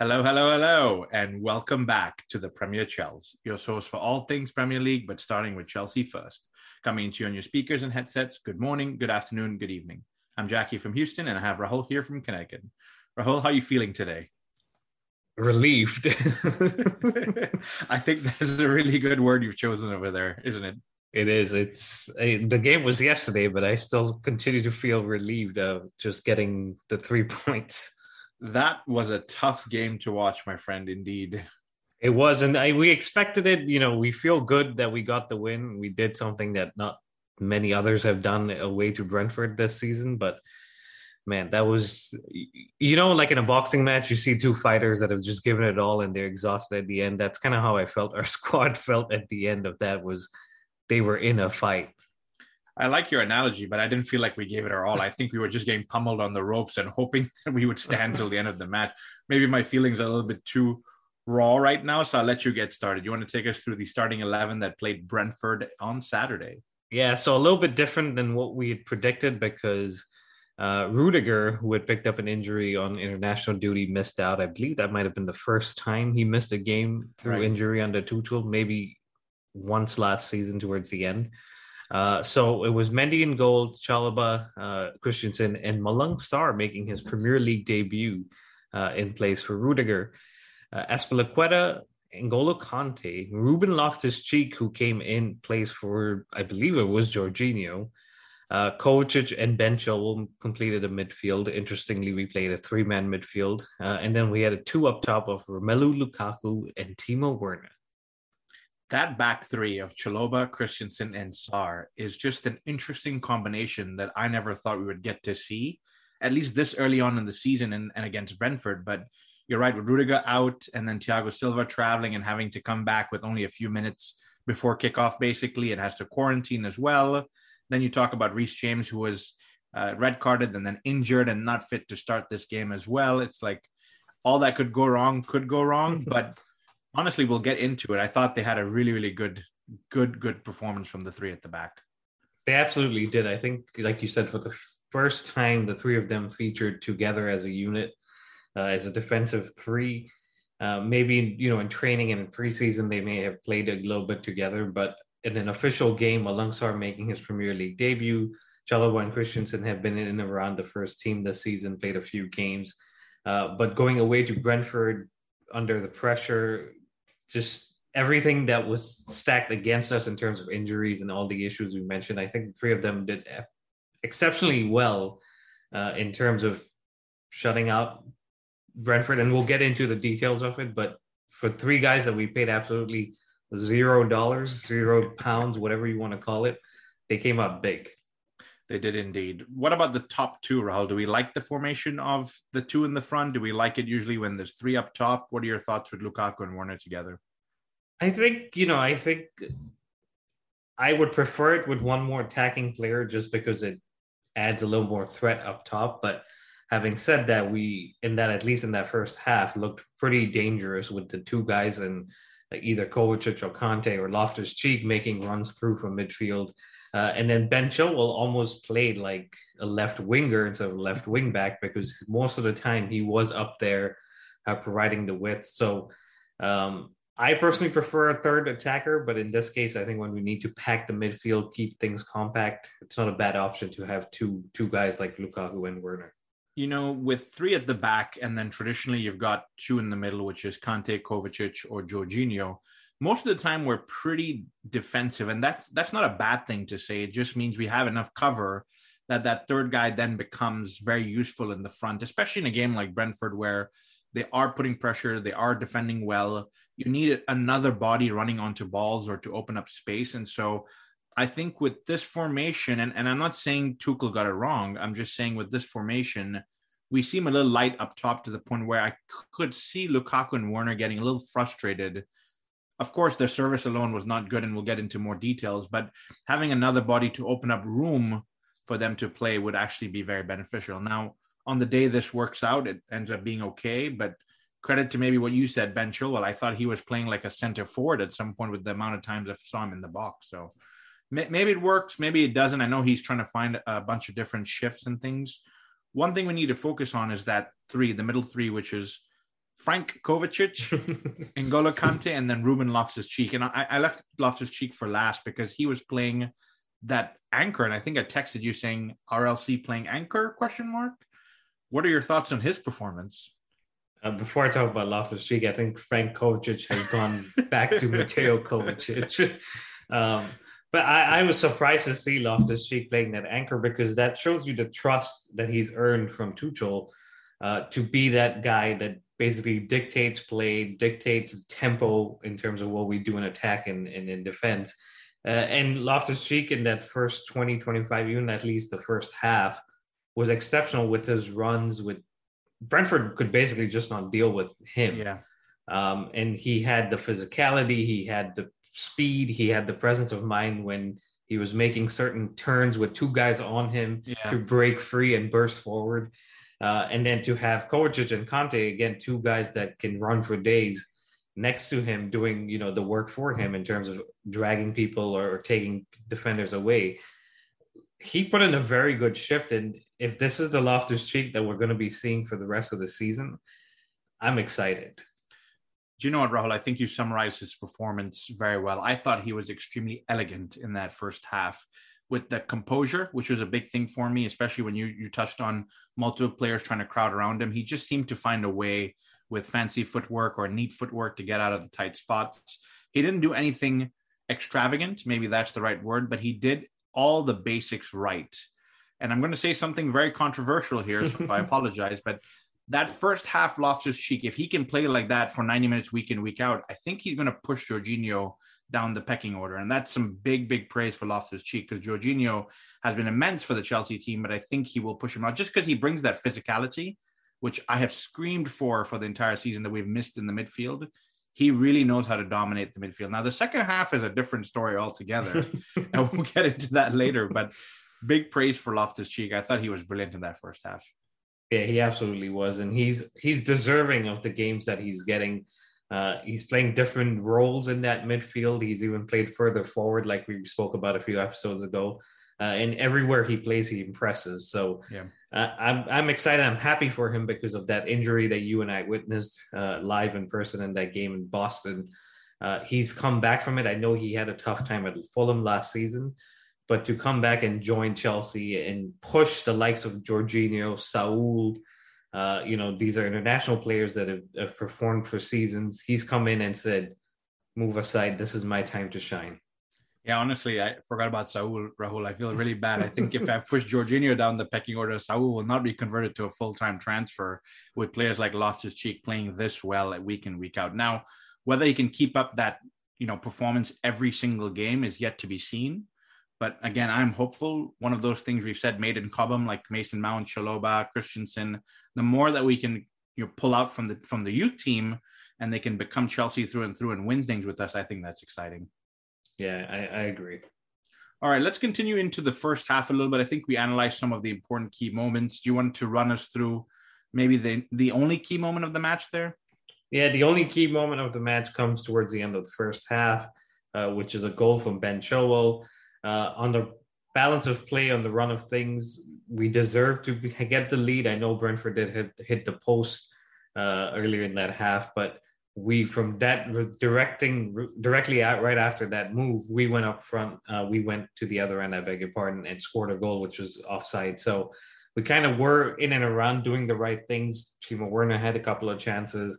Hello, hello, hello, and welcome back to the Premier Chels, your source for all things Premier League, but starting with Chelsea first. Coming to you on your speakers and headsets. Good morning, good afternoon, good evening. I'm Jackie from Houston, and I have Rahul here from Connecticut. Rahul, how are you feeling today? Relieved. I think that's a really good word you've chosen over there, isn't it? It is. It's uh, the game was yesterday, but I still continue to feel relieved of just getting the three points. That was a tough game to watch, my friend. Indeed, it was, and I, we expected it. You know, we feel good that we got the win. We did something that not many others have done away to Brentford this season, but man, that was you know, like in a boxing match, you see two fighters that have just given it all and they're exhausted at the end. That's kind of how I felt. Our squad felt at the end of that was they were in a fight. I like your analogy, but I didn't feel like we gave it our all. I think we were just getting pummeled on the ropes and hoping that we would stand till the end of the match. Maybe my feelings are a little bit too raw right now, so I'll let you get started. You want to take us through the starting 11 that played Brentford on Saturday? Yeah, so a little bit different than what we had predicted because uh, Rudiger, who had picked up an injury on international duty, missed out. I believe that might have been the first time he missed a game through right. injury under Tuchel, maybe once last season towards the end. Uh, so it was Mendy in goal, Chalobah, uh, Christensen, and Malang Sarr making his Premier League debut uh, in place for Rudiger. Uh, Azpilicueta, N'Golo Kante, Ruben Loftus-Cheek, who came in place for, I believe it was Jorginho, uh, Kovacic and Ben Chilwell completed a midfield. Interestingly, we played a three-man midfield. Uh, and then we had a two up top of Romelu Lukaku and Timo Werner that back three of Chalobah, Christensen, and Sarr is just an interesting combination that I never thought we would get to see, at least this early on in the season and, and against Brentford. But you're right, with Rudiger out and then Thiago Silva traveling and having to come back with only a few minutes before kickoff, basically, it has to quarantine as well. Then you talk about Reece James, who was uh, red carded and then injured and not fit to start this game as well. It's like all that could go wrong could go wrong, but honestly, we'll get into it. I thought they had a really, really good, good, good performance from the three at the back. They absolutely did. I think, like you said, for the first time, the three of them featured together as a unit, uh, as a defensive three. Uh, maybe you know in training and in preseason they may have played a little bit together, but in an official game, Malang Sarr making his Premier League debut, Chalobah and Christensen have been in and around the first team this season, played a few games, uh, but going away to Brentford under the pressure, just everything that was stacked against us in terms of injuries and all the issues we mentioned. I think three of them did exceptionally well uh, in terms of shutting out Brentford, and we'll get into the details of it. But for three guys that we paid absolutely zero dollars, zero pounds, whatever you want to call it, they came out big. They did indeed. What about the top two, Rahul? Do we like the formation of the two in the front? Do we like it usually when there's three up top? What are your thoughts with Lukaku and Werner together? I think, you know, I think I would prefer it with one more attacking player just because it adds a little more threat up top. But having said that, we, in that, at least in that first half, looked pretty dangerous with the two guys and uh, either Kovacic or Kante or Loftus Cheek making runs through from midfield uh, and then Ben Chilwell almost played like a left winger instead of a left wing back because most of the time he was up there uh, providing the width. So um, I personally prefer a third attacker, but in this case, I think when we need to pack the midfield, keep things compact, it's not a bad option to have two two guys like Lukaku and Werner. You know, with three at the back, and then traditionally you've got two in the middle, which is Kante, Kovacic, or Jorginho most of the time we're pretty defensive and that's that's not a bad thing to say. It just means we have enough cover that that third guy then becomes very useful in the front especially in a game like brentford where they are putting pressure they are defending well. You need another body running onto balls or to open up space and so i think with this formation and, and i'm not saying tuchel got it wrong i'm just saying with this formation we seem a little light up top to the point where i could see lukaku and werner getting a little frustrated of course, their service alone was not good, and we'll get into more details. But having another body to open up room for them to play would actually be very beneficial. Now, on the day this works out, it ends up being okay. But credit to maybe what you said, Ben Chilwell. I thought he was playing like a center forward at some point with the amount of times I saw him in the box. So maybe it works, maybe it doesn't. I know he's trying to find a bunch of different shifts and things. One thing we need to focus on is that three, the middle three, which is Frank Kovacic, N'Golo Kante, and then Ruben Loftus Cheek. And I, I left Loftus Cheek for last because he was playing that anchor. And I think I texted you saying RLC playing anchor question mark. What are your thoughts on his performance? Uh, before I talk about Loftus Cheek, I think Frank Kovacic has gone back to Mateo Kovacic. um, but I, I, was surprised to see Loftus Cheek playing that anchor because that shows you the trust that he's earned from Tuchel uh, to be that guy that basically dictates play, dictates tempo in terms of what we do in attack and, and in defense. Uh, and Loftus Cheek in that first 20, 25, even at least the first half, was exceptional with his runs. With Brentford could basically just not deal with him. Yeah. Um, and he had the physicality, he had the speed, he had the presence of mind when he was making certain turns with two guys on him yeah. to break free and burst forward. Uh, and then to have Kovacic and Kante again, two guys that can run for days next to him, doing you know the work for him in terms of dragging people or taking defenders away. He put in a very good shift, and if this is the Loftus Cheek that we're going to be seeing for the rest of the season, I'm excited. Do you know what, Rahul? I think you summarized his performance very well. I thought he was extremely elegant in that first half with the composure, which was a big thing for me, especially when you you touched on multiple players trying to crowd around him. He just seemed to find a way with fancy footwork or neat footwork to get out of the tight spots. He didn't do anything extravagant, maybe that's the right word, but he did all the basics right. And I'm going to say something very controversial here, so I apologize, but that first half Loftus Cheek, if he can play like that for 90 minutes week in, week out, I think he's going to push Jorginho down the pecking order. And that's some big, big praise for Loftus Cheek because Jorginho has been immense for the Chelsea team, but I think he will push him out just because he brings that physicality, which I have screamed for for the entire season that we've missed in the midfield. He really knows how to dominate the midfield. Now, the second half is a different story altogether, and we'll get into that later. But big praise for Loftus Cheek. I thought he was brilliant in that first half. Yeah, he absolutely was, and he's he's deserving of the games that he's getting. Uh, he's playing different roles in that midfield. He's even played further forward, like we spoke about a few episodes ago. Uh, and everywhere he plays, he impresses. So yeah. uh, I'm I'm excited. I'm happy for him because of that injury that you and I witnessed uh, live in person in that game in Boston. Uh, he's come back from it. I know he had a tough time at Fulham last season, but to come back and join Chelsea and push the likes of Jorginho, Saul, uh, you know, these are international players that have, have, performed for seasons. He's come in and said, "Move aside. This is my time to shine." Yeah, honestly, I forgot about Saul Rahul. I feel really bad. I think if I've pushed Jorginho down the pecking order, Saul will not be converted to a full time transfer with players like Loftus Cheek playing this well at week in week out. Now, whether he can keep up that you know performance every single game is yet to be seen. But again, I'm hopeful. One of those things we've said made in Cobham, like Mason Mount, Chalobah, Christensen, the more that we can you know, pull out from the from the youth team and they can become Chelsea through and through and win things with us, I think that's exciting. Yeah, I, I agree. All right, let's continue into the first half a little bit. I think we analyzed some of the important key moments. Do you want to run us through maybe the the only key moment of the match there? Yeah, the only key moment of the match comes towards the end of the first half, uh, which is a goal from Ben Chilwell uh, on the balance of play, on the run of things, we deserve to be, get the lead. I know Brentford did hit, hit the post uh, earlier in that half, but we from that directing directly out right after that move, we went up front. Uh, we went to the other end. I beg your pardon, and scored a goal, which was offside. So we kind of were in and around doing the right things. Timo Werner had a couple of chances,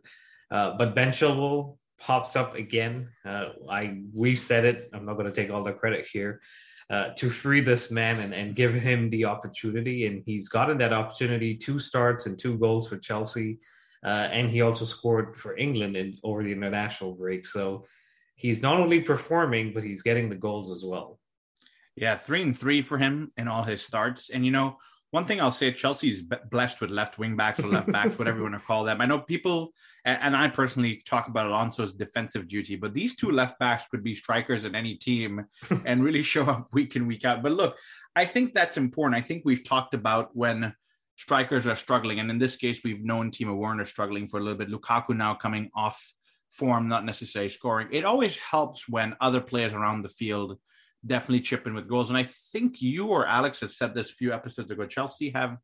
uh, but Ben Chilwell pops up again. Uh, I we said it. I'm not going to take all the credit here. Uh, to free this man and, and give him the opportunity, and he's gotten that opportunity. Two starts and two goals for Chelsea, uh, and he also scored for England in, over the international break. So he's not only performing, but he's getting the goals as well. Yeah, three and three for him in all his starts, and you know one thing I'll say, Chelsea's blessed with left wing backs or left backs, whatever you want to call them. I know people, and I personally talk about Alonso's defensive duty, but these two left backs could be strikers in any team and really show up week in, week out. But look, I think that's important. I think we've talked about when strikers are struggling, and in this case, we've known Timo Werner struggling for a little bit. Lukaku now coming off form, not necessarily scoring. It always helps when other players around the field definitely chip in with goals. And I think you or Alex have said this a few episodes ago. Chelsea have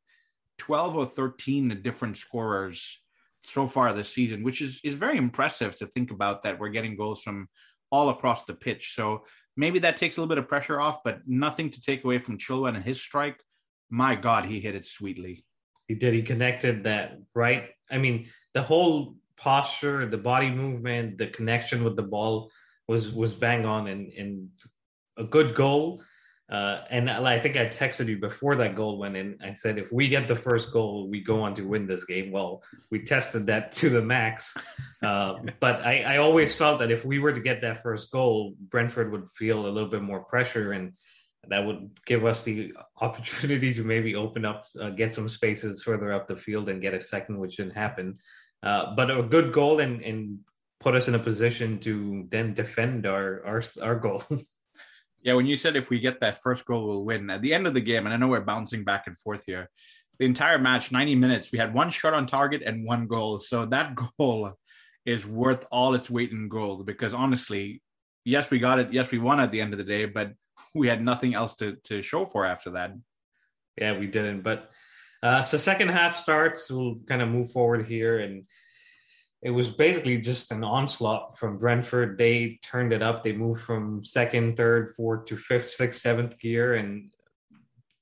12 or 13 different scorers so far this season, which is is very impressive to think about that we're getting goals from all across the pitch. So maybe that takes a little bit of pressure off, but nothing to take away from Chilwell and his strike. My God, he hit it sweetly. He did. He connected that right. I mean, the whole posture, the body movement, the connection with the ball was was bang on and and a good goal. Uh, and I think I texted you before that goal went in. I said, if we get the first goal, we go on to win this game. Well, we tested that to the max. Uh, but I, I, always felt that if we were to get that first goal, Brentford would feel a little bit more pressure, and that would give us the opportunity to maybe open up, uh, get some spaces further up the field, and get a second, which didn't happen. Uh, but a good goal and, and put us in a position to then defend our our, our goal. Yeah, when you said if we get that first goal, we'll win. At the end of the game, and I know we're bouncing back and forth here, the entire match, 90 minutes, we had one shot on target and one goal. So that goal is worth all its weight in gold because honestly, yes, we got it. Yes, we won at the end of the day, but we had nothing else to, to show for after that. Yeah, we didn't. But uh, so second half starts, we'll kind of move forward here and it was basically just an onslaught from Brentford. They turned it up. They moved from second, third, fourth to fifth, sixth, seventh gear and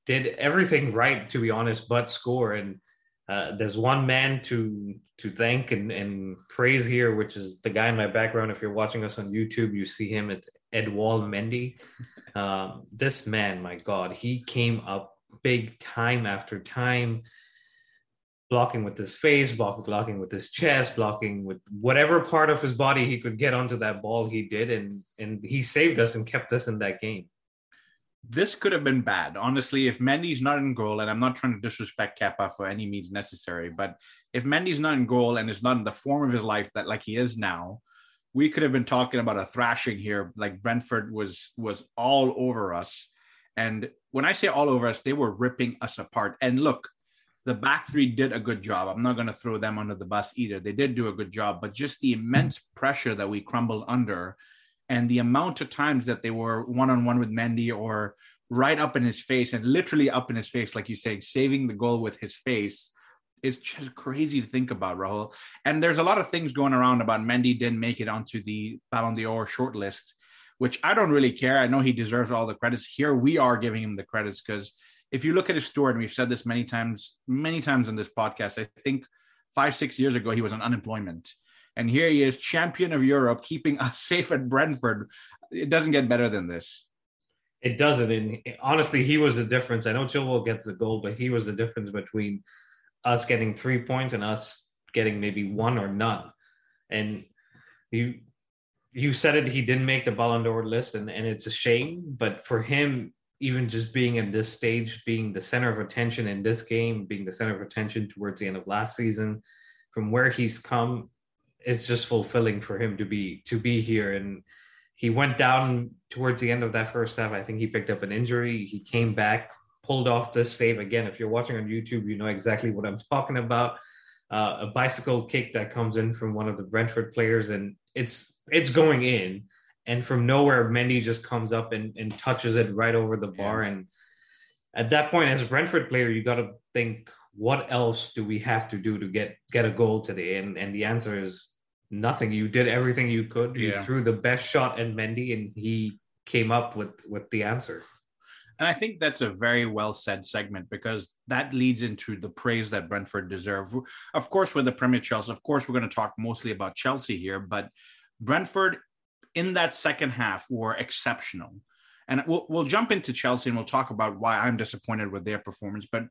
did everything right, to be honest, but score. And uh, there's one man to to thank and, and praise here, which is the guy in my background. If you're watching us on YouTube, you see him. It's Edouard Mendy. Um, this man, my God, he came up big time after time blocking with his face, blocking with his chest, blocking with whatever part of his body he could get onto that ball. He did, and and he saved us and kept us in that game. This could have been bad, honestly. If Mendy's not in goal, and I'm not trying to disrespect Kepa for any means necessary, but if Mendy's not in goal and is not in the form of his life that like he is now, we could have been talking about a thrashing here. Like Brentford was was all over us, and when I say all over us, they were ripping us apart. And look, the back three did a good job. I'm not going to throw them under the bus either. They did do a good job, but just the immense pressure that we crumbled under and the amount of times that they were one on one with Mendy or right up in his face and literally up in his face, like you say, saving the goal with his face is just crazy to think about, Rahul. And there's a lot of things going around about Mendy didn't make it onto the Ballon d'Or shortlist, which I don't really care. I know he deserves all the credits. Here we are giving him the credits because if you look at his story, and we've said this many times, many times in this podcast, I think five, six years ago, he was on unemployment. And here he is, champion of Europe, keeping us safe at Brentford. It doesn't get better than this. It doesn't. And honestly, he was the difference. I know Chilwell gets the goal, but he was the difference between us getting three points and us getting maybe one or none. And you you said it, he didn't make the Ballon d'Or list, and, and it's a shame. But for him, even just being at this stage, being the center of attention in this game, being the center of attention towards the end of last season, from where he's come, it's just fulfilling for him to be to be here. And he went down towards the end of that first half. I think he picked up an injury. He came back, pulled off this save again. If you're watching on YouTube, you know exactly what I'm talking about. Uh, a bicycle kick that comes in from one of the Brentford players, and it's it's going in and from nowhere Mendy just comes up and, and touches it right over the bar yeah. and at that point as a Brentford player you got to think what else do we have to do to get get a goal today and and the answer is nothing you did everything you could you yeah. threw the best shot at Mendy and he came up with with the answer and I think that's a very well said segment because that leads into the praise that Brentford deserve. Of course, with the Premier Chelsea, of course, we're going to talk mostly about Chelsea here, but Brentford in that second half were exceptional. And we'll, we'll jump into Chelsea and we'll talk about why I'm disappointed with their performance. But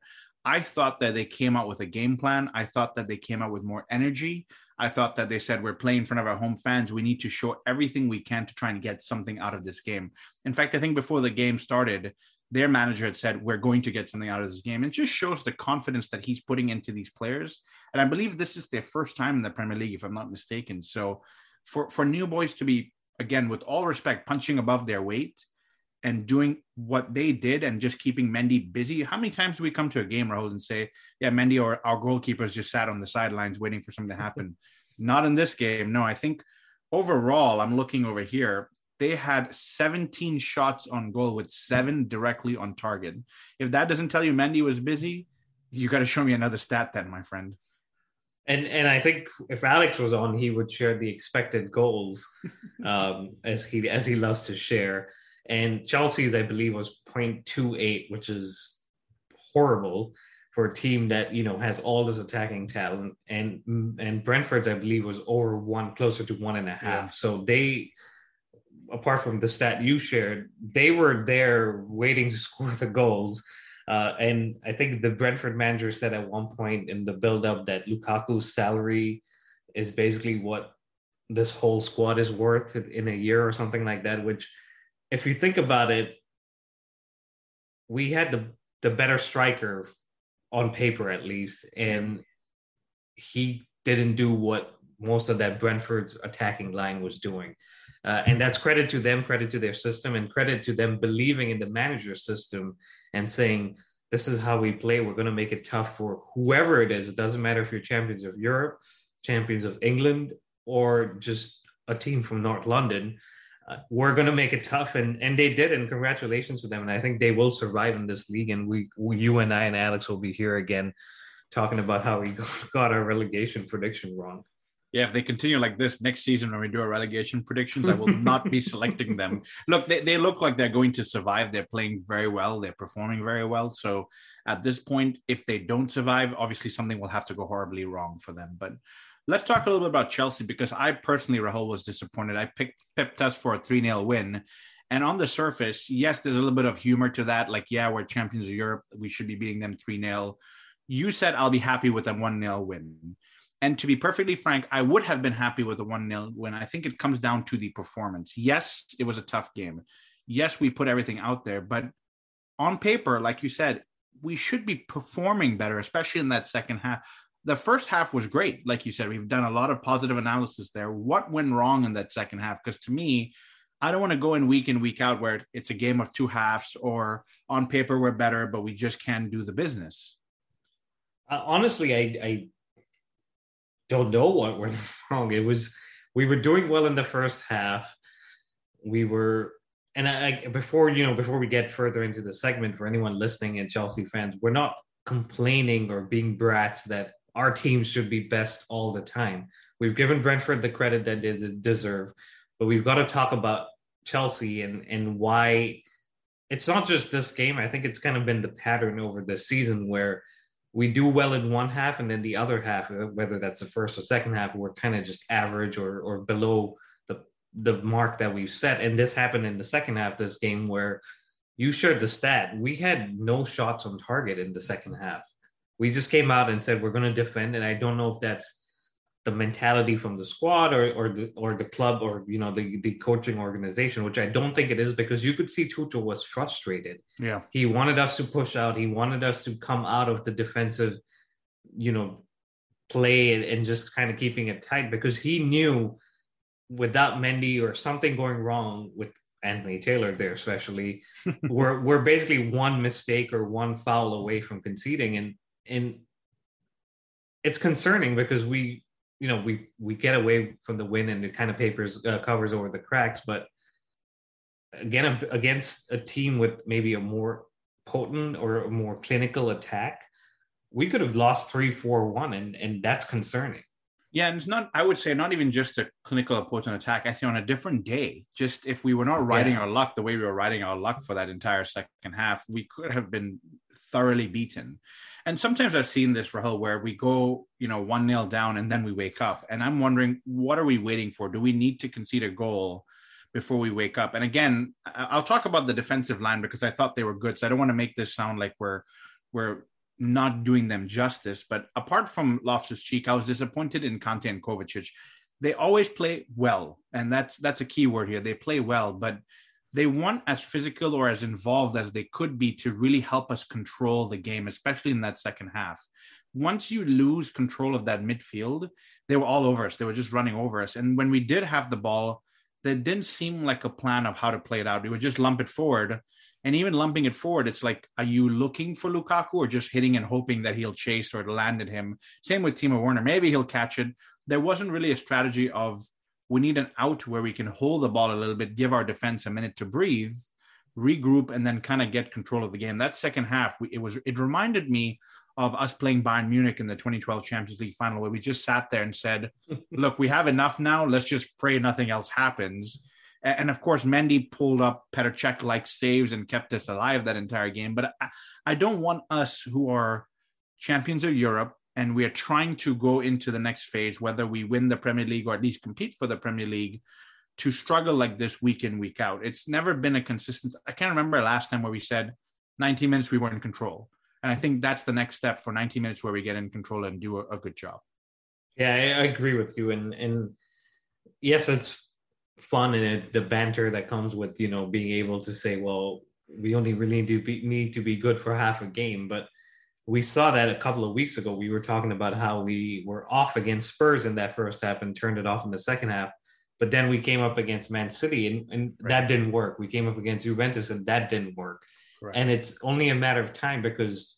I thought that they came out with a game plan. I thought that they came out with more energy. I thought that they said, we're playing in front of our home fans. We need to show everything we can to try and get something out of this game. In fact, I think before the game started, their manager had said, we're going to get something out of this game. It just shows the confidence that he's putting into these players. And I believe this is their first time in the Premier League, if I'm not mistaken. So for, for new boys to be again, with all respect, punching above their weight and doing what they did and just keeping Mendy busy. How many times do we come to a game, Rahul, and say, yeah, Mendy or our goalkeepers just sat on the sidelines waiting for something to happen? Not in this game. No, I think overall, I'm looking over here. They had 17 shots on goal with seven directly on target. If that doesn't tell you Mendy was busy, you got to show me another stat then, my friend. And and I think if Alex was on, he would share the expected goals, um, as he as he loves to share. And Chelsea's, I believe, was 0.28, which is horrible for a team that you know has all this attacking talent. And and Brentford's, I believe, was over one, closer to one and a half. Yeah. So they, apart from the stat you shared, they were there waiting to score the goals uh, and I think the Brentford manager said at one point in the build-up that Lukaku's salary is basically what this whole squad is worth in a year or something like that. Which, if you think about it, we had the the better striker on paper at least, and he didn't do what most of that Brentford's attacking line was doing. Uh, and that's credit to them, credit to their system, and credit to them believing in the manager system and saying, this is how we play. We're going to make it tough for whoever it is. It doesn't matter if you're champions of Europe, champions of England, or just a team from North London. Uh, we're going to make it tough, and and they did. And congratulations to them. And I think they will survive in this league. And we, we you and I and Alex will be here again, talking about how we got our relegation prediction wrong yeah, if they continue like this next season when we do our relegation predictions, I will not be selecting them. Look, they, they look like they're going to survive. They're playing very well. They're performing very well. So at this point, if they don't survive, obviously something will have to go horribly wrong for them. But let's talk a little bit about Chelsea because I personally, Rahul, was disappointed. I picked Pep us for a 3 0 win. And on the surface, yes, there's a little bit of humor to that. Like, yeah, we're champions of Europe. We should be beating them 3 0. You said I'll be happy with a 1 0 win. And to be perfectly frank, I would have been happy with a 1 0 win. I think it comes down to the performance. Yes, it was a tough game. Yes, we put everything out there, but on paper, like you said, we should be performing better, especially in that second half. The first half was great. Like you said, we've done a lot of positive analysis there. What went wrong in that second half? Because to me, I don't want to go in week in, week out where it's a game of two halves or on paper we're better, but we just can't do the business. Uh, honestly, I, I don't know what went wrong. It was we were doing well in the first half. We were and I, before you know before we get further into the segment for anyone listening and Chelsea fans, we're not complaining or being brats that our team should be best all the time. We've given Brentford the credit that they deserve, but we've got to talk about Chelsea and and why it's not just this game. I think it's kind of been the pattern over the season where we do well in one half and then the other half uh, whether that's the first or second half we're kind of just average or or below the the mark that we've set. And this happened in the second half this game where you shared the stat. We had no shots on target in the second half. We just came out and said we're going to defend and i don't know if that's the mentality from the squad or or the or the club or you know the the coaching organization, which I don't think it is because you could see Tuchel was frustrated. Yeah, he wanted us to push out. He wanted us to come out of the defensive, you know, play and, and just kind of keeping it tight because he knew without Mendy or something going wrong with Anthony Taylor there, especially, we're we're basically one mistake or one foul away from conceding, and and it's concerning because we you know we we get away from the win and it kind of papers uh, covers over the cracks but again against a team with maybe a more potent or a more clinical attack we could have lost 3-4-1 and and that's concerning yeah, and it's not, I would say, not even just a clinical or potent attack. I say on a different day, just if we were not riding yeah. our luck the way we were riding our luck for that entire second half, we could have been thoroughly beaten. And sometimes I've seen this, Rahul, where we go, you know, one nil down and then we wake up. And I'm wondering, what are we waiting for? Do we need to concede a goal before we wake up? And again, I'll talk about the defensive line because I thought they were good. So I don't want to make this sound like we're we're not doing them justice. But apart from Loftus Cheek, I was disappointed in Kante and Kovacic. They always play well, and that's that's a key word here. They play well, but they weren't as physical or as involved as they could be to really help us control the game, especially in that second half. Once you lose control of that midfield, they were all over us. They were just running over us. And when we did have the ball, there didn't seem like a plan of how to play it out. We would just lump it forward. And even lumping it forward, it's like, are you looking for Lukaku or just hitting and hoping that he'll chase or land at him? Same with Timo Werner. Maybe he'll catch it. There wasn't really a strategy of we need an out where we can hold the ball a little bit, give our defense a minute to breathe, regroup, and then kind of get control of the game. That second half, it was it reminded me of us playing Bayern Munich in the 2012 Champions League final, where we just sat there and said, "Look, we have enough now. Let's just pray nothing else happens." And of course, Mendy pulled up Petr like saves and kept us alive that entire game. But I don't want us who are champions of Europe and we are trying to go into the next phase, whether we win the Premier League or at least compete for the Premier League, to struggle like this week in, week out. It's never been a consistent. I can't remember last time where we said 90 minutes we were in control. And I think that's the next step for 90 minutes where we get in control and do a, a good job. Yeah, I, I, agree with you. And and yes, it's fun and it, the banter that comes with you know being able to say, well, we only really to be need to be good for half a game, but we saw that a couple of weeks ago. We were talking about how we were off against Spurs in that first half and turned it off in the second half. But then we came up against Man City and, and right. that didn't work. We came up against Juventus and that didn't work. Right. And it's only a matter of time because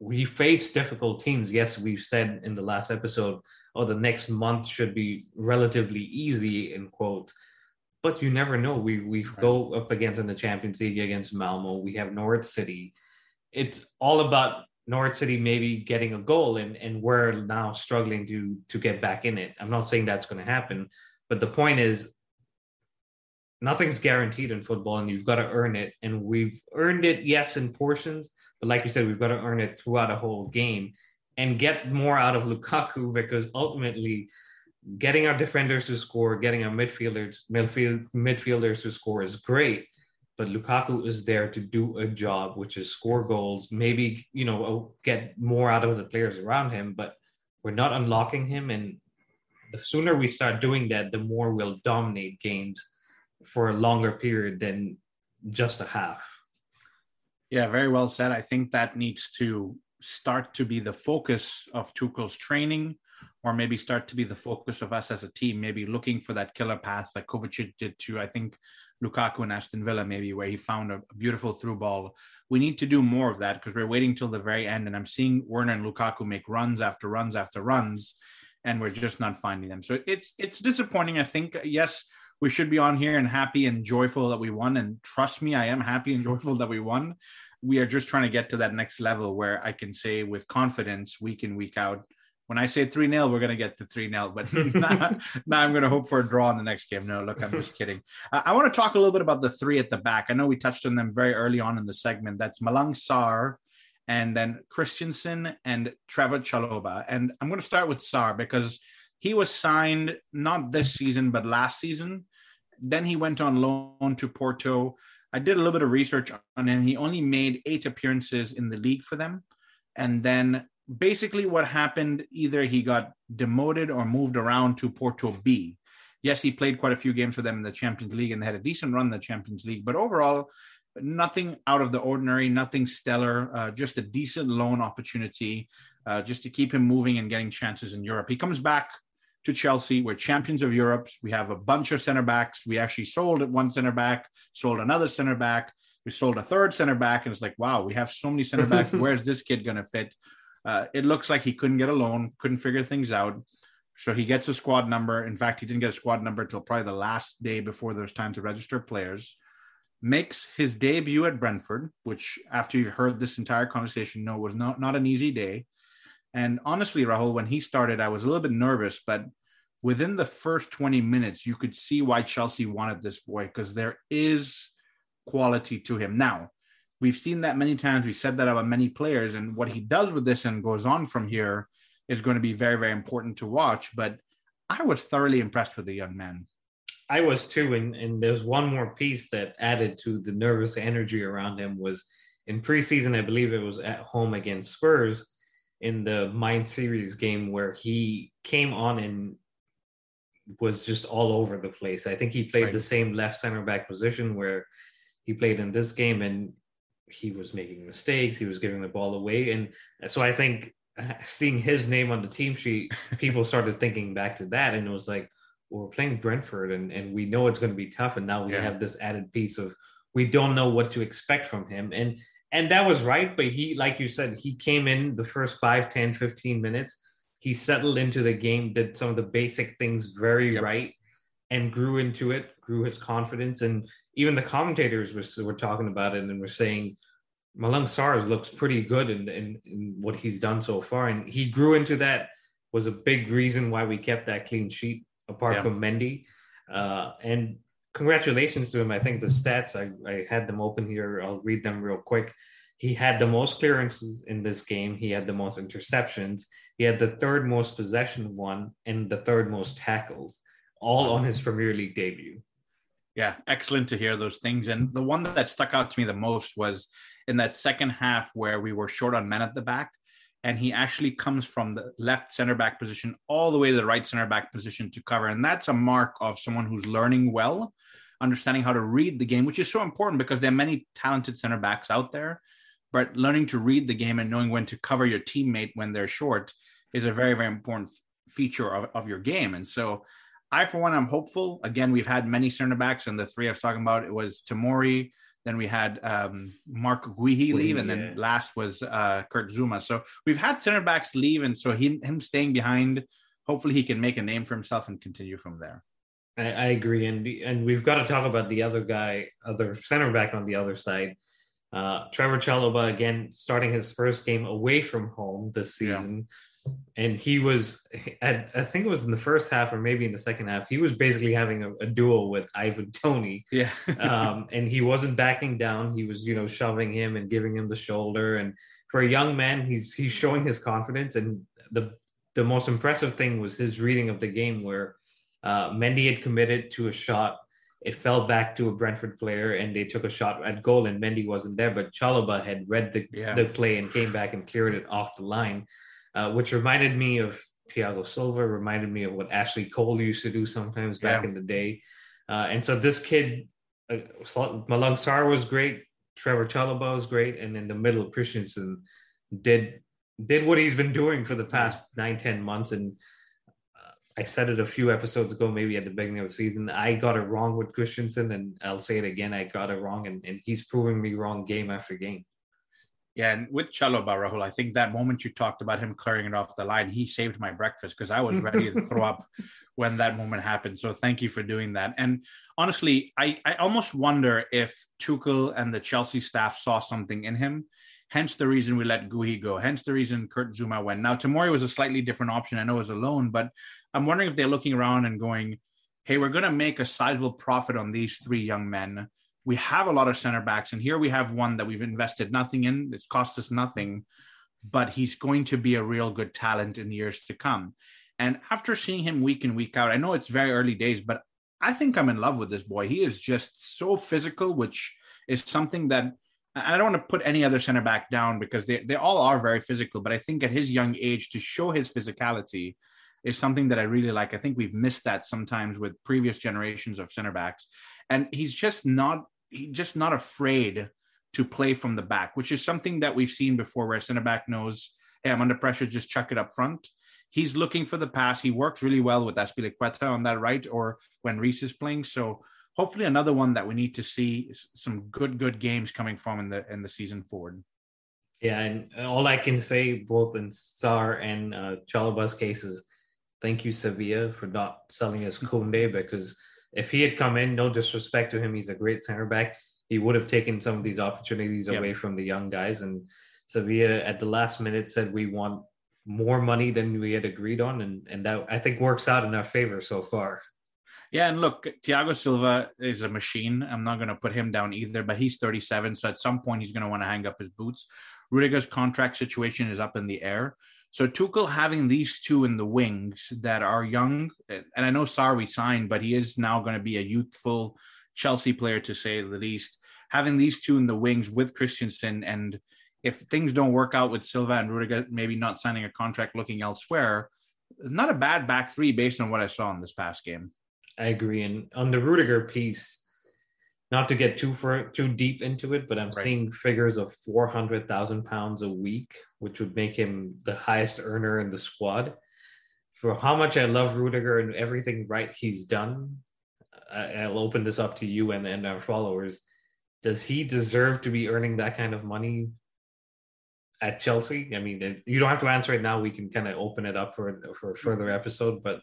we face difficult teams. Yes, we've said in the last episode, oh, the next month should be relatively easy in quotes. But you never know. We we right. go up against in the Champions League against Malmo. We have Norwich City it's all about Norwich City maybe getting a goal and and we're now struggling to to get back in it. I'm not saying that's going to happen, but the point is nothing's guaranteed in football and you've got to earn it and we've earned it yes in portions, but like you said we've got to earn it throughout a whole game and get more out of Lukaku because ultimately getting our defenders to score, getting our midfielders midfield midfielders to score is great, but Lukaku is there to do a job, which is score goals, maybe, you know, uh, get more out of the players around him, but we're not unlocking him. And the sooner we start doing that, the more we'll dominate games for a longer period than just a half. Yeah, very well said. I think that needs to start to be the focus of Tuchel's training, or maybe start to be the focus of us as a team, maybe looking for that killer pass like Kovacic did to, I think, Lukaku and Aston Villa, maybe where he found a, beautiful through ball. We need to do more of that because we're waiting till the very end. And I'm seeing Werner and Lukaku make runs after runs after runs, and we're just not finding them. So it's it's disappointing. I think yes, we should be on here and happy and joyful that we won. And trust me, I am happy and joyful that we won. We are just trying to get to that next level where I can say with confidence, week in week out, when I say 3 0, we're going to get to 3 0. But now, I'm going to hope for a draw in the next game. No, look, I'm just kidding. I, I want to talk a little bit about the three at the back. I know we touched on them very early on in the segment. That's Malang Sarr and then Christensen and Trevoh Chalobah. And I'm going to start with Sarr because he was signed not this season, but last season. Then he went on loan to Porto. I did a little bit of research on him. He only made eight appearances in the league for them. And then basically what happened either he got demoted or moved around to Porto B. Yes, he played quite a few games for them in the Champions League and they had a decent run in the Champions League, but overall, nothing out of the ordinary, nothing stellar, uh, just a decent loan opportunity uh, just to keep him moving and getting chances in Europe. He comes back to Chelsea. We're champions of Europe. We have a bunch of center backs. We actually sold one center back, sold another center back. We sold a third center back, and it's like, wow, we have so many center backs. Where's this kid going to fit? Uh, it looks like he couldn't get a loan, couldn't figure things out. So he gets a squad number. In fact, he didn't get a squad number until probably the last day before there's time to register players. Makes his debut at Brentford, which after you've heard this entire conversation, no, was not, not an easy day. And honestly, Rahul, when he started, I was a little bit nervous, but within the first 20 minutes, you could see why Chelsea wanted this boy because there is quality to him. Now, We've seen that many times. We said that about many players, and what he does with this and goes on from here is going to be very, very important to watch. But I was thoroughly impressed with the young man. I was too, and and there's one more piece that added to the nervous energy around him was in preseason. I believe it was at home against Spurs in the Mind Series game where he came on and was just all over the place. I think he played right. the same left center back position where he played in this game, and he was making mistakes. He was giving the ball away, and so I think seeing his name on the team sheet, people started thinking back to that, and it was like, well, we're playing Brentford, and and we know it's going to be tough, and now we yeah. have this added piece of we don't know what to expect from him, and and that was right. But he, like you said, he came in the first 5, 10, 15 minutes. He settled into the game, did some of the basic things very yep. right, and grew into it, grew his confidence. And even the commentators were, were talking about it and were saying, Malang Sarr looks pretty good in, in, in what he's done so far, and he grew into that. Was a big reason why we kept that clean sheet, apart yeah. from Mendy. Uh, and congratulations to him. I think the stats I, I had them open here. I'll read them real quick. He had the most clearances in this game. He had the most interceptions. He had the third most possession one and the third most tackles, all on his Premier League debut. Yeah, excellent to hear those things. And the one that stuck out to me the most was in that second half where we were short on men at the back. And he actually comes from the left center back position all the way to the right center back position to cover. And that's a mark of someone who's learning well, understanding how to read the game, which is so important because there are many talented center backs out there but learning to read the game and knowing when to cover your teammate when they're short is a very very important feature of, of your game and so i for one i'm hopeful again we've had many center backs and the three i was talking about it was Tomori then we had um, Marc Guéhi leave, and then last was uh, Kurt Zouma. So we've had center backs leave, and so he, him staying behind, hopefully he can make a name for himself and continue from there. I, I agree, and and we've got to talk about the other guy, other center back on the other side. Uh, Trevoh Chalobah again starting his first game away from home this season, yeah. And he was at, I think it was in the first half or maybe in the second half. He was basically having a, a duel with Ivan Toney. Yeah, um, and he wasn't backing down. He was you know shoving him and giving him the shoulder. And for a young man, he's he's showing his confidence. And the the most impressive thing was his reading of the game, where uh, Mendy had committed to a shot it fell back to a Brentford player and they took a shot at goal and Mendy wasn't there, but Chalobah had read the, yeah. the play and came back and cleared it off the line, uh, which reminded me of Thiago Silva, reminded me of what Ashley Cole used to do sometimes back yeah. in the day. Uh, and so this kid, uh, Malang Sarr was great, Trevoh Chalobah was great, and in the middle, Christensen did did what he's been doing for the past nine, ten months and I said it a few episodes ago, maybe at the beginning of the season. I got it wrong with Christensen, and I'll say it again. I got it wrong, and, and he's proving me wrong game after game. Yeah, and with Chalobah, Rahul, I think that moment you talked about him clearing it off the line, he saved my breakfast because I was ready to throw up when that moment happened. So thank you for doing that. And honestly, I, I almost wonder if Tuchel and the Chelsea staff saw something in him. Hence the reason we let Guéhi go. Hence the reason Kurt Zouma went. Now, Tomori was a slightly different option. I know it was a loan, but I'm wondering if they're looking around and going, hey, we're going to make a sizable profit on these three young men. We have a lot of center backs, and here we have one that we've invested nothing in. It's cost us nothing, but he's going to be a real good talent in years to come. And after seeing him week in, week out, I know it's very early days, but I think I'm in love with this boy. He is just so physical, which is something that I don't want to put any other center back down because they, they all are very physical. But I think at his young age, to show his physicality is something that I really like. I think we've missed that sometimes with previous generations of center backs, and he's just not he's just not afraid to play from the back, which is something that we've seen before, where a center back knows, hey, I'm under pressure, just chuck it up front. He's looking for the pass. He works really well with Azpilicueta on that right, or when Reece is playing. So hopefully, another one that we need to see some good, good games coming from in the in the season forward. Yeah, and all I can say, both in Sarr and uh, cases, thank you Sevilla for not selling us Koundé because if he had come in, no disrespect to him, he's a great center back. He would have taken some of these opportunities away from the young guys. And Sevilla at the last minute said we want more money than we had agreed on, and and that I think works out in our favor so far. Yeah, and look, Thiago Silva is a machine. I'm not going to put him down either, but he's 37, so at some point he's going to want to hang up his boots. Rudiger's contract situation is up in the air. So Tuchel having these two in the wings that are young, and I know Sarri signed, but he is now going to be a youthful Chelsea player to say the least. Having these two in the wings with Christensen, and if things don't work out with Silva and Rudiger, maybe not signing a contract, looking elsewhere, not a bad back three based on what I saw in this past game. I agree, and on the Rudiger piece, not to get too far too deep into it, but I'm right. seeing figures of four hundred thousand pounds a week, which would make him the highest earner in the squad. For how much I love Rudiger and everything right he's done, I'll open this up to you and, and our followers. Does he deserve to be earning that kind of money at Chelsea? I mean, you don't have to answer it now. We can kind of open it up for for a further mm-hmm. episode, but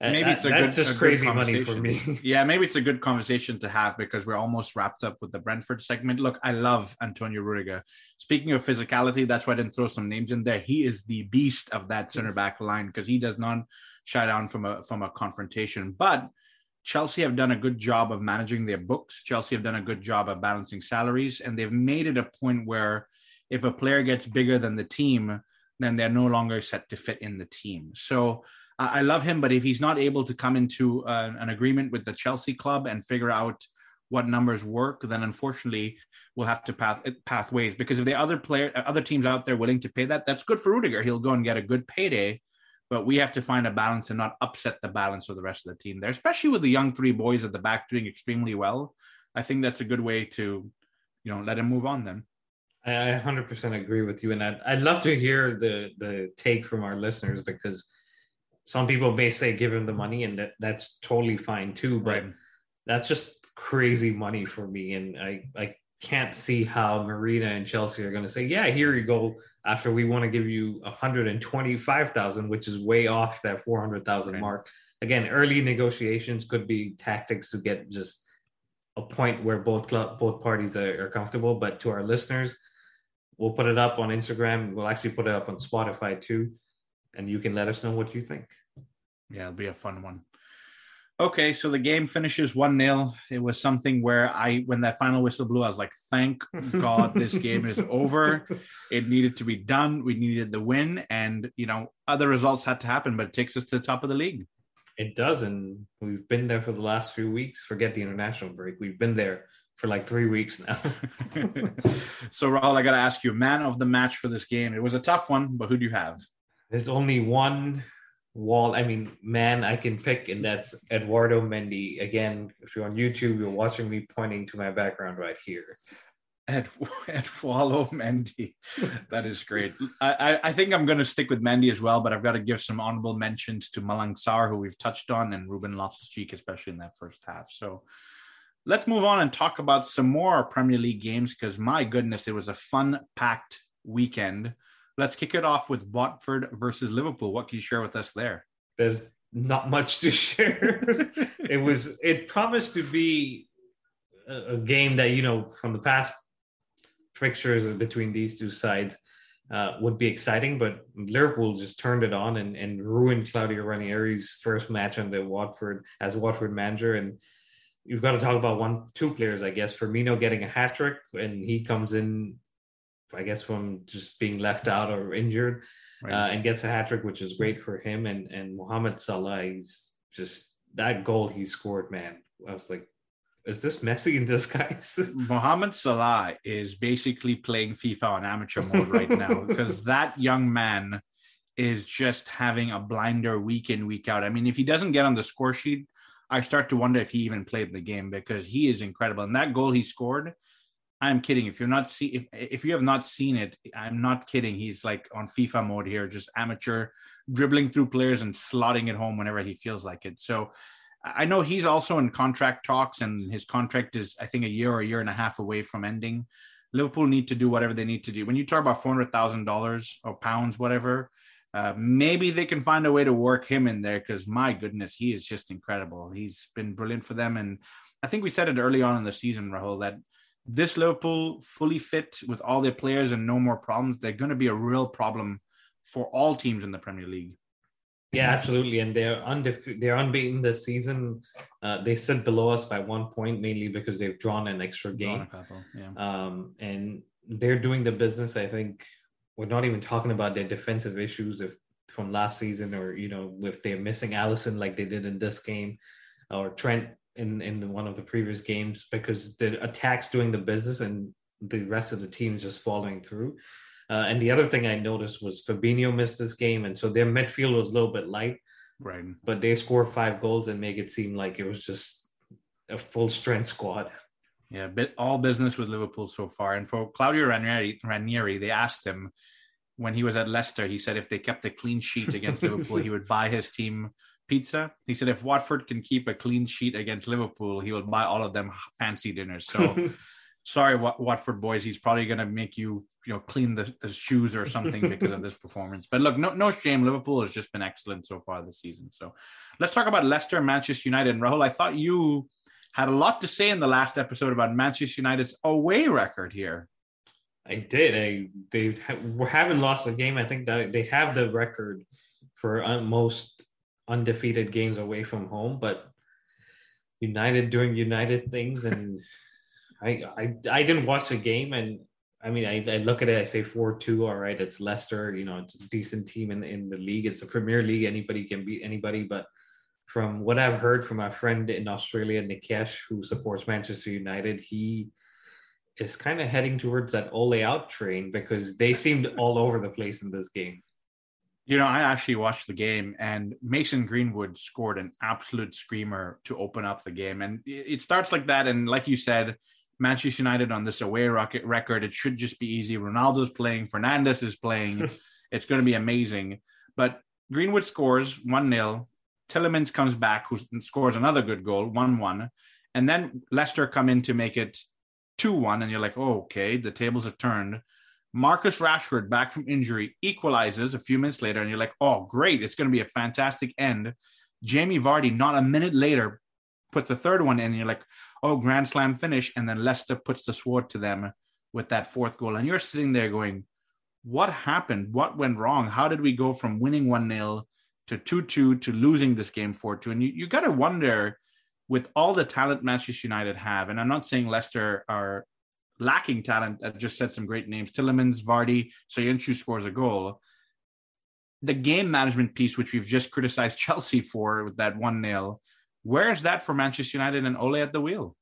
maybe it's a that's good, just a crazy money for me. yeah, maybe it's a good conversation to have because we're almost wrapped up with the Brentford segment. Look, I love Antonio Rudiger. Speaking of physicality, that's why I didn't throw some names in there. He is the beast of that center back line because he does not shy down from a from a confrontation. But Chelsea have done a good job of managing their books. Chelsea have done a good job of balancing salaries, and they've made it a point where if a player gets bigger than the team, then they're no longer set to fit in the team. So I love him, but if he's not able to come into uh, an agreement with the Chelsea club and figure out what numbers work, then unfortunately we'll have to path pathways. Because if the other player, other teams out there willing to pay that, that's good for Rudiger. He'll go and get a good payday. But we have to find a balance and not upset the balance of the rest of the team there, especially with the young three boys at the back doing extremely well. I think that's a good way to, you know, let him move on. Then I 100% agree with you, and I'd, I'd love to hear the the take from our listeners because some people may say give him the money and that that's totally fine too but right. that's just crazy money for me. And i i can't see how marina and chelsea are going to say yeah here you go after we want to give you 125000 which is way off that 400000 right. mark. Again early negotiations could be tactics to get just a point where both club, both parties are, are comfortable. But to our listeners we'll put it up on instagram. We'll actually put it up on spotify too and you can let us know what you think. Yeah, it'll be a fun one. Okay, so the game finishes 1 0. It was something where I, when that final whistle blew, I was like, thank God this game is over. It needed to be done. We needed the win. And, you know, other results had to happen, but it takes us to the top of the league. It does. And we've been there for the last few weeks. Forget the international break. We've been there for like three weeks now. so, Rahul, I got to ask you, man of the match for this game. It was a tough one, but who do you have? There's only one wall, I mean, man, I can pick, and that's Eduardo Mendy. Again, if you're on YouTube, you're watching me pointing to my background right here. Ed, Eduardo Mendy. That is great. I, I think I'm going to stick with Mendy as well, but I've got to give some honorable mentions to Malang Sarr, who we've touched on, and Ruben Loftus-Cheek, especially in that first half. So let's move on and talk about some more Premier League games because my goodness, it was a fun packed weekend. Let's kick it off with Watford versus Liverpool. What can you share with us there? There's not much to share. it was it promised to be a, game that you know from the past fixtures between these two sides uh, would be exciting, but Liverpool just turned it on and, and ruined Claudio Ranieri's first match under Watford as Watford manager. And you've got to talk about one, two players, I guess. Firmino getting a hat trick, and he comes in I guess from just being left out or injured, right. uh, and gets a hat trick, which is great for him. And and Mohamed Salah, he's just that goal he scored, man. I was like, is this Messi in disguise? Mohamed Salah is basically playing FIFA on amateur mode right now because that young man is just having a blinder week in week out. I mean, if he doesn't get on the score sheet, I start to wonder if he even played the game because he is incredible. And that goal he scored I'm kidding. If you're not see if if you have not seen it, I'm not kidding. He's like on FIFA mode here, just amateur dribbling through players and slotting it home whenever he feels like it. So I know he's also in contract talks, and his contract is I think a year or a year and a half away from ending. Liverpool need to do whatever they need to do. When you talk about four hundred thousand dollars or pounds, whatever, uh, maybe they can find a way to work him in there because my goodness, he is just incredible. He's been brilliant for them, and I think we said it early on in the season, Rahul, that this Liverpool fully fit with all their players and no more problems, they're going to be a real problem for all teams in the Premier League. Yeah, absolutely, and they're undef- they're unbeaten this season. Uh, they sit below us by one point, mainly because they've drawn an extra game. Couple, yeah. um, and they're doing the business. I think we're not even talking about their defensive issues if from last season, or you know, if they're missing Alisson like they did in this game, or Trent in in one of the previous games because the attacks doing the business and the rest of the team is just following through. Uh, and the other thing I noticed was Fabinho missed this game, and so their midfield was a little bit light. Right. But they scored five goals and make it seem like it was just a full strength squad. Yeah, bit all business with Liverpool so far. And for Claudio Ranieri, Ranieri, they asked him when he was at Leicester, he said if they kept a clean sheet against Liverpool, he would buy his team pizza. He said if Watford can keep a clean sheet against Liverpool, he will buy all of them fancy dinners. So sorry, Watford boys, he's probably going to make you, you know, clean the, the shoes or something because of this performance. But look, no, no shame. Liverpool has just been excellent so far this season. So let's talk about Leicester, Manchester United. And Rahul, I thought you had a lot to say in the last episode about Manchester United's away record here. I did. I they ha- haven't lost a game. I think that they have the record for uh, most undefeated games away from home, but United doing United things, and I, I I didn't watch the game, and I mean I, I look at it, I say four two, all right, it's Leicester, you know, it's a decent team in in the league, it's a Premier League, anybody can beat anybody, but from what I've heard from my friend in Australia, Nikesh, who supports Manchester United, he is kind of heading towards that Ole out train because they seemed all over the place in this game. You know, I actually watched the game and Mason Greenwood scored an absolute screamer to open up the game. And it starts like that. And like you said, Manchester United on this away rocket record, it should just be easy. Ronaldo's playing, Fernandes is playing. it's going to be amazing. But Greenwood scores 1 0. Tielemans comes back, who scores another good goal, 1 1. And then Leicester come in to make it 2 1. And you're like, oh, okay, the tables have turned. Marcus Rashford, back from injury, equalizes a few minutes later, and you're like, oh, great. It's going to be a fantastic end. Jamie Vardy, not a minute later, puts the third one in, and you're like, oh, Grand Slam finish. And then Leicester puts the sword to them with that fourth goal. And you're sitting there going, what happened? What went wrong? How did we go from winning 1 0 to 2 2 to losing this game 4 2? And you, you got to wonder with all the talent Manchester United have, and I'm not saying Leicester are lacking talent. I just said some great names: Tielemans, Vardy, So Soyuncu scores a goal. The game management piece, which we've just criticized Chelsea for with that one nil, where is that for Manchester United and Ole at the wheel?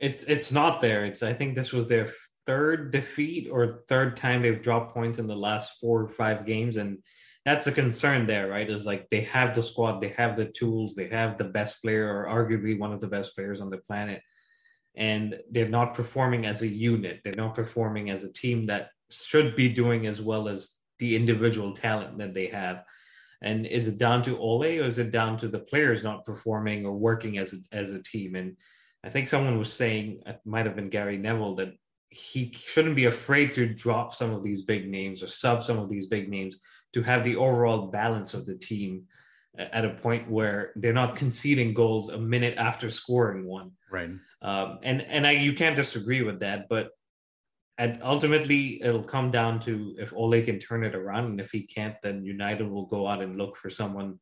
It's it's not there. It's I think this was their third defeat or third time they've dropped points in the last four or five games, and that's a concern there, right? Is like they have the squad, they have the tools, they have the best player, or arguably one of the best players on the planet and they're not performing as a unit. They're not performing as a team that should be doing as well as the individual talent that they have. And is it down to Ole or is it down to the players not performing or working as a, as a team? And I think someone was saying, it might have been Gary Neville, that he shouldn't be afraid to drop some of these big names or sub some of these big names to have the overall balance of the team at a point where they're not conceding goals a minute after scoring one. Right. Um, and and I, you can't disagree with that, but and ultimately it'll come down to if Ole can turn it around, and if he can't, then United will go out and look for someone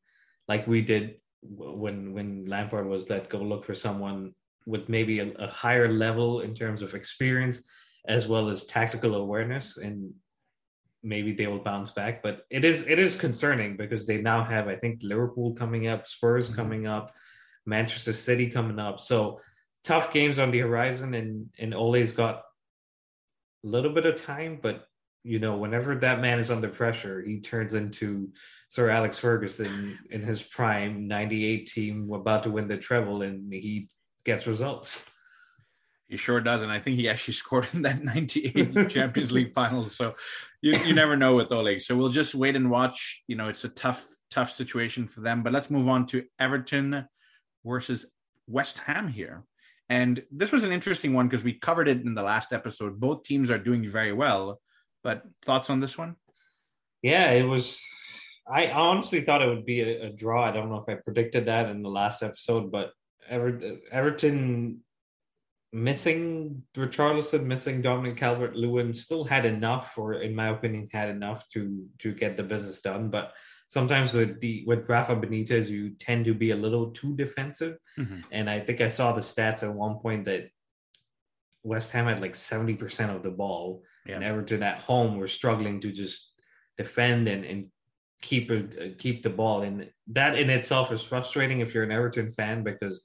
like we did when when Lampard was let go, look for someone with maybe a, a higher level in terms of experience as well as tactical awareness, and maybe they will bounce back. But it is it is concerning because they now have I think Liverpool coming up, Spurs mm-hmm. coming up, Manchester City coming up, so tough games on the horizon, and and Ole's got a little bit of time, but you know, whenever that man is under pressure, he turns into Sir Alex Ferguson in his prime, 98 team about to win the treble, and he gets results. He sure does. And I think he actually scored in that 98 Champions League final. So you, you never know with Ole. So we'll just wait and watch. You know, it's a tough, tough situation for them. But let's move on to Everton versus West Ham here. And this was an interesting one because we covered it in the last episode. Both teams are doing very well. But thoughts on this one? Yeah, it was. I honestly thought it would be a, a draw. I don't know if I predicted that in the last episode, but Ever, Everton missing Richarlison, missing Dominic Calvert Lewin still had enough, or in my opinion, had enough to to get the business done. But sometimes with the with Rafa Benitez, you tend to be a little too defensive. Mm-hmm. And I think I saw the stats at one point that West Ham had like 70% of the ball, yeah. and Everton at home were struggling to just defend and, and keep it, uh, keep the ball. And that in itself is frustrating if you're an Everton fan because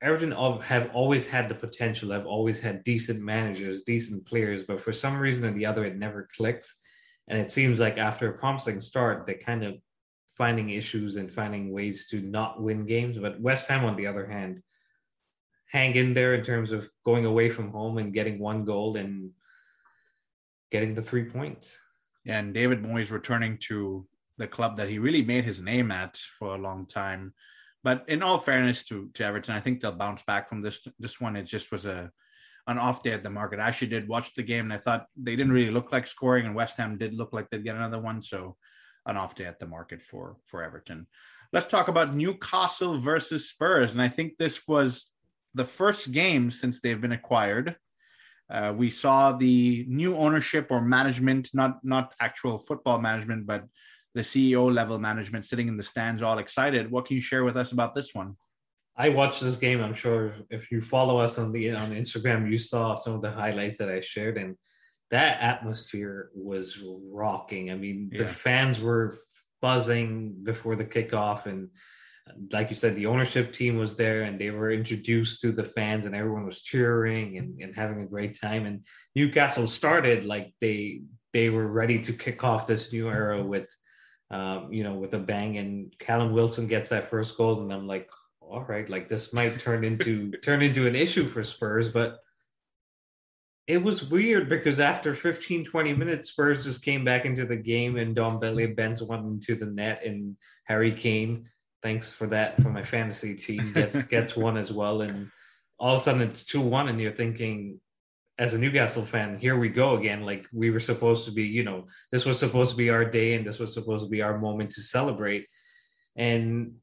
Everton have always had the potential. Have always had decent managers, decent players, but for some reason or the other, it never clicks. And it seems like after a promising start, they're kind of finding issues and finding ways to not win games. But West Ham, on the other hand, hang in there in terms of going away from home and getting one goal and getting the three points. And David Moyes returning to the club that he really made his name at for a long time. But in all fairness to to Everton, I think they'll bounce back from this this one. It just was a an off day at the market. I actually did watch the game and I thought they didn't really look like scoring, and West Ham did look like they'd get another one. So an off day at the market for for Everton. Let's talk about Newcastle versus Spurs, and I think this was the first game since they've been acquired. Uh, we saw the new ownership or management, not not actual football management, but the CEO level management sitting in the stands, all excited. What can you share with us about this one? I watched this game. I'm sure if you follow us on the on Instagram, you saw some of the highlights that I shared, and that atmosphere was rocking. I mean, yeah. the fans were buzzing before the kickoff, and like you said, the ownership team was there, and they were introduced to the fans, and everyone was cheering and, and having a great time. And Newcastle started like they they were ready to kick off this new era with um, you know, with a bang. And Callum Wilson gets that first goal, and I'm like, all right, like this might turn into turn into an issue for Spurs, but it was weird because after 15, 20 minutes, Spurs just came back into the game and Ndombele bends one into the net and Harry Kane, thanks for that for my fantasy team, gets gets one as well. And all of a sudden it's 2-1 and you're thinking, as a Newcastle fan, here we go again. Like we were supposed to be, you know, this was supposed to be our day and this was supposed to be our moment to celebrate. And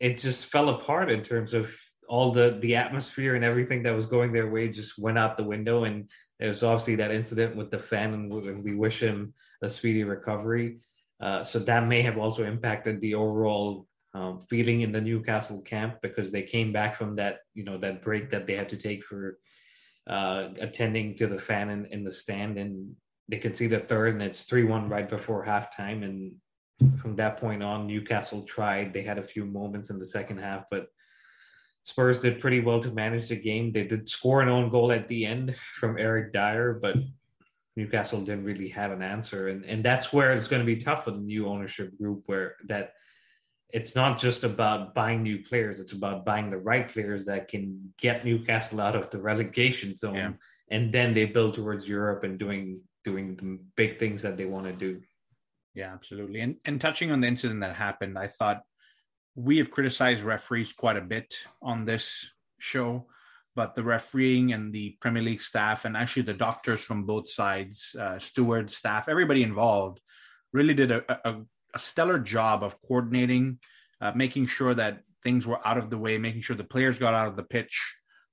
it just fell apart in terms of all the the atmosphere and everything that was going their way just went out the window. And there was obviously that incident with the fan, and we wish him a speedy recovery. Uh, so that may have also impacted the overall um, feeling in the Newcastle camp because they came back from that, you know, that break that they had to take for uh, attending to the fan in, in the stand, and they can see the third, and it's three one right before halftime. And from that point on, Newcastle tried. They had a few moments in the second half, but Spurs did pretty well to manage the game. They did score an own goal at the end from Eric Dier, but Newcastle didn't really have an answer, and and that's where it's going to be tough for the new ownership group, where that it's not just about buying new players; it's about buying the right players that can get Newcastle out of the relegation zone, yeah. and then they build towards Europe and doing doing the big things that they want to do. Yeah, absolutely. And and touching on the incident that happened, I thought we have criticized referees quite a bit on this show, but the refereeing and the Premier League staff and actually the doctors from both sides, uh, stewards, staff, everybody involved, really did a, a a stellar job of coordinating, uh, making sure that things were out of the way, making sure the players got out of the pitch,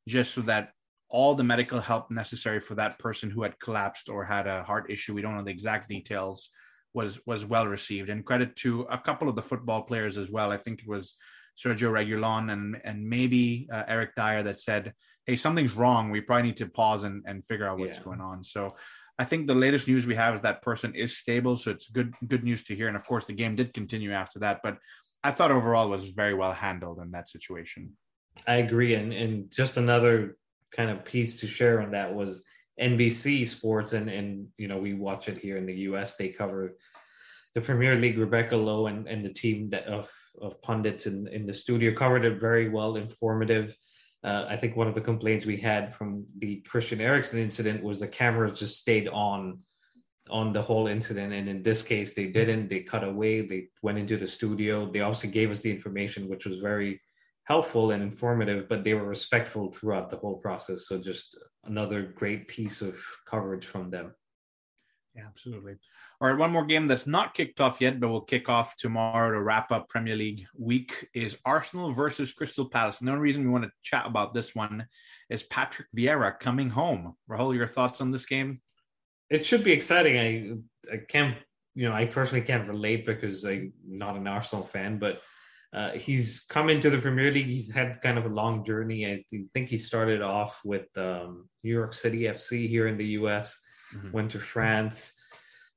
just so that all the medical help necessary for that person who had collapsed or had a heart issue, we don't know the exact details, was was well received. And credit to a couple of the football players as well. I think it was Sergio Reguilon and and maybe uh, Eric Dier that said, "Hey, something's wrong. We probably need to pause and, and figure out what's yeah. going on." So I think the latest news we have is that person is stable, so it's good good news to hear. And of course, the game did continue after that, but I thought overall was very well handled in that situation. I agree, and and just another kind of piece to share on that was NBC Sports, and and you know we watch it here in the U.S. They cover the Premier League. Rebecca Lowe and, and the team that of of pundits in, in the studio covered it very well, informative. Uh, I think one of the complaints we had from the Christian Eriksen incident was the cameras just stayed on on the whole incident, and in this case, they didn't. They cut away. They went into the studio. They obviously gave us the information, which was very helpful and informative, but they were respectful throughout the whole process. So just another great piece of coverage from them. Yeah, absolutely. All right, one more game that's not kicked off yet, but will kick off tomorrow to wrap up Premier League week is Arsenal versus Crystal Palace. And the only reason we want to chat about this one is Patrick Vieira coming home. Rahul, your thoughts on this game? It should be exciting. I I can't, you know, I personally can't relate because I'm not an Arsenal fan, but uh, he's come into the Premier League. He's had kind of a long journey. I think he started off with um, New York City FC here in the US, mm-hmm. went to France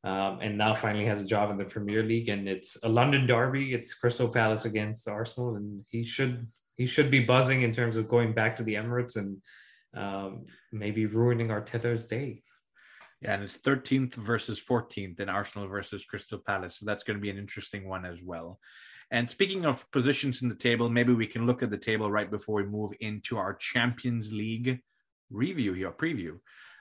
um, and now finally has a job in the Premier League. And it's a London derby. It's Crystal Palace against Arsenal, and he should he should be buzzing in terms of going back to the Emirates and um, maybe ruining Arteta's day. Yeah, and it's 13th versus 14th in Arsenal versus Crystal Palace. So that's going to be an interesting one as well. And speaking of positions in the table, maybe we can look at the table right before we move into our Champions League review here, preview.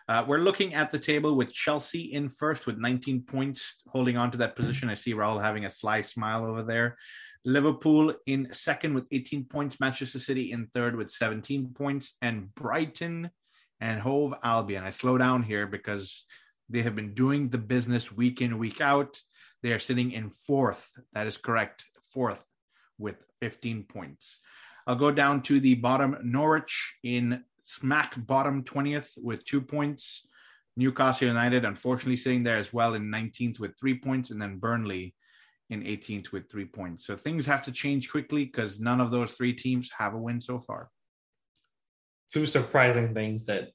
Uh, we're looking at the table with Chelsea in first with 19 points, holding on to that position. I see Rahul having a sly smile over there. Liverpool in second with 18 points, Manchester City in third with 17 points, and Brighton and Hove Albion. I slow down here because they have been doing the business week in, week out. They are sitting in fourth. That is correct. Fourth with 15 points. I'll go down to the bottom. Norwich in smack bottom 20th with two points. Newcastle United, unfortunately, sitting there as well in 19th with three points. And then Burnley in 18th with three points. So things have to change quickly because none of those three teams have a win so far. Two surprising things that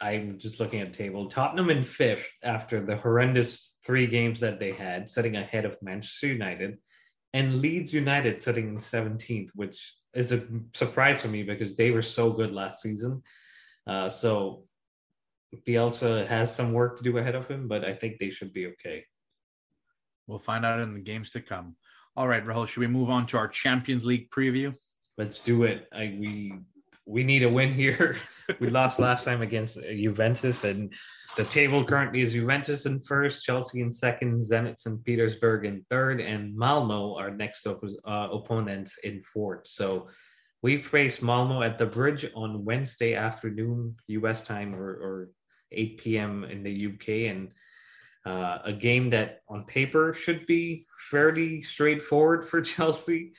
I'm just looking at table. Tottenham in fifth after the horrendous three games that they had, sitting ahead of Manchester United, and Leeds United sitting in 17th, which is a surprise for me because they were so good last season. Uh, so Bielsa has some work to do ahead of him, but I think they should be okay. We'll find out in the games to come. All right, Rahul, should we move on to our Champions League preview? Let's do it. I, we we need a win here. we lost last time against Juventus, and the table currently is Juventus in first, Chelsea in second, Zenit St. Petersburg in third, and Malmo, our next op- uh, opponent, in fourth. So we face Malmo at the bridge on Wednesday afternoon, US time, or, or 8 p.m. in the UK, and uh, a game that on paper should be fairly straightforward for Chelsea.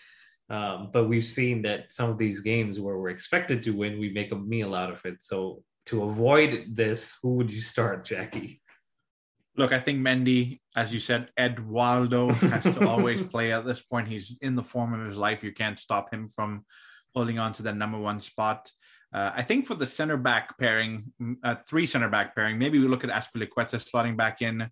Um, but we've seen that some of these games where we're expected to win, we make a meal out of it. So to avoid this, who would you start, Jackie? Look, I think Mendy, as you said, Eduardo has to always play at this point. He's in the form of his life. You can't stop him from holding on to that number one spot. Uh, I think for the center back pairing, uh, three center back pairing, maybe we look at Azpilicueta slotting back in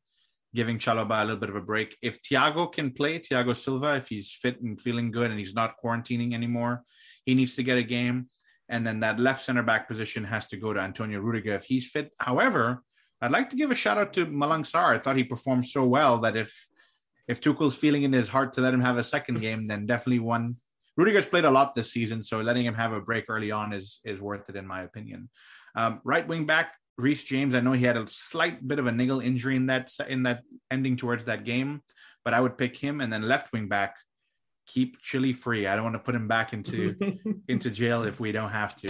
giving Chalobah a little bit of a break. If Thiago can play, Thiago Silva, if he's fit and feeling good and he's not quarantining anymore, he needs to get a game. And then that left center back position has to go to Antonio Rudiger if he's fit. However, I'd like to give a shout out to Malang Sarr. I thought he performed so well that if if Tuchel's feeling in his heart to let him have a second game, then definitely one. Rudiger's played a lot this season, so letting him have a break early on is is worth it in my opinion. Um, right wing back Reece James, I know he had a slight bit of a niggle injury in that in that ending towards that game, but I would pick him and then left wing back. Keep Chile free. I don't want to put him back into into jail if we don't have to.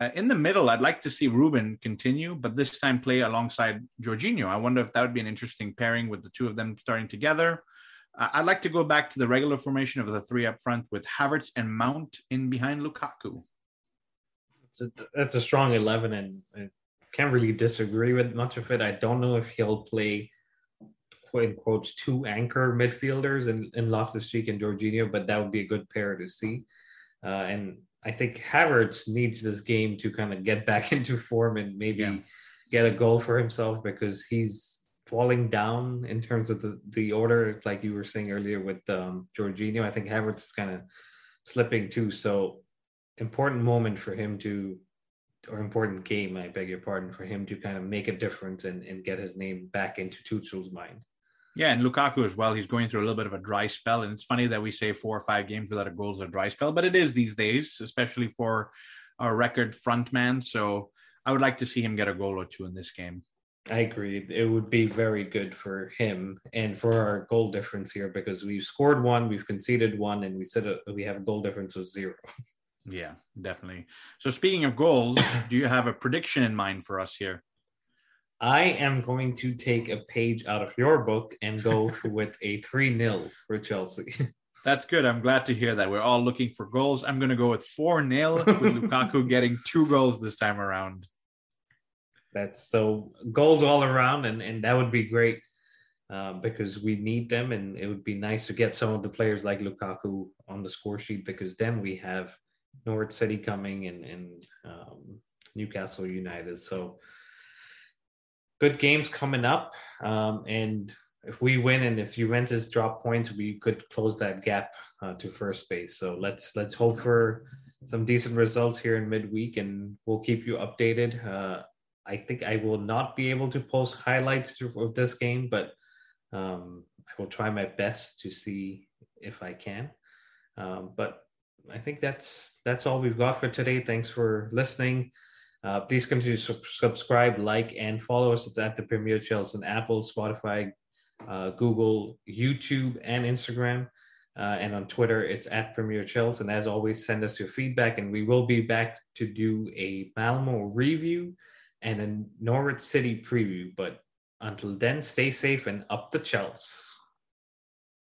Uh, in the middle, I'd like to see Ruben continue, but this time play alongside Jorginho. I wonder if that would be an interesting pairing with the two of them starting together. Uh, I'd like to go back to the regular formation of the three up front with Havertz and Mount in behind Lukaku. That's a strong eleven, and can't really disagree with much of it. I don't know if he'll play quote unquote two anchor midfielders in, in Loftus Cheek and Jorginho, but that would be a good pair to see. Uh, and I think Havertz needs this game to kind of get back into form and maybe yeah. get a goal for himself because he's falling down in terms of the, the order, like you were saying earlier with um, Jorginho. I think Havertz is kind of slipping too. So important moment for him to or important game, I beg your pardon, for him to kind of make a difference and, and get his name back into Tuchel's mind. Yeah, and Lukaku as well. He's going through a little bit of a dry spell, and it's funny that we say four or five games without a goal is a dry spell, but it is these days, especially for a record front man. So I would like to see him get a goal or two in this game. I agree. It would be very good for him and for our goal difference here because we've scored one, we've conceded one, and we said uh, we have a goal difference of zero. Yeah, definitely. So speaking of goals, do you have a prediction in mind for us here? I am going to take a page out of your book and go with a 3 0 for Chelsea. That's good. I'm glad to hear that. We're all looking for goals. I'm going to go with 4 0 with Lukaku getting two goals this time around. That's so goals all around, and, and that would be great uh, because we need them. And it would be nice to get some of the players like Lukaku on the score sheet because then we have Norwich City coming and, and um, Newcastle United. So good games coming up. Um, and if we win and if Juventus drop points, we could close that gap uh, to first base. So let's let's hope for some decent results here in midweek, and we'll keep you updated. Uh, I think I will not be able to post highlights of this game, but um, I will try my best to see if I can. Um, but I think that's that's all we've got for today. Thanks for listening. Uh, please continue to subscribe, like, and follow us at the Premier Chels on Apple, Spotify, uh, Google, YouTube, and Instagram. Uh, and on Twitter, it's at Premier Chels. And as always, send us your feedback, and we will be back to do a Malmo review and a Norwich City preview. But until then, stay safe and up the Chels.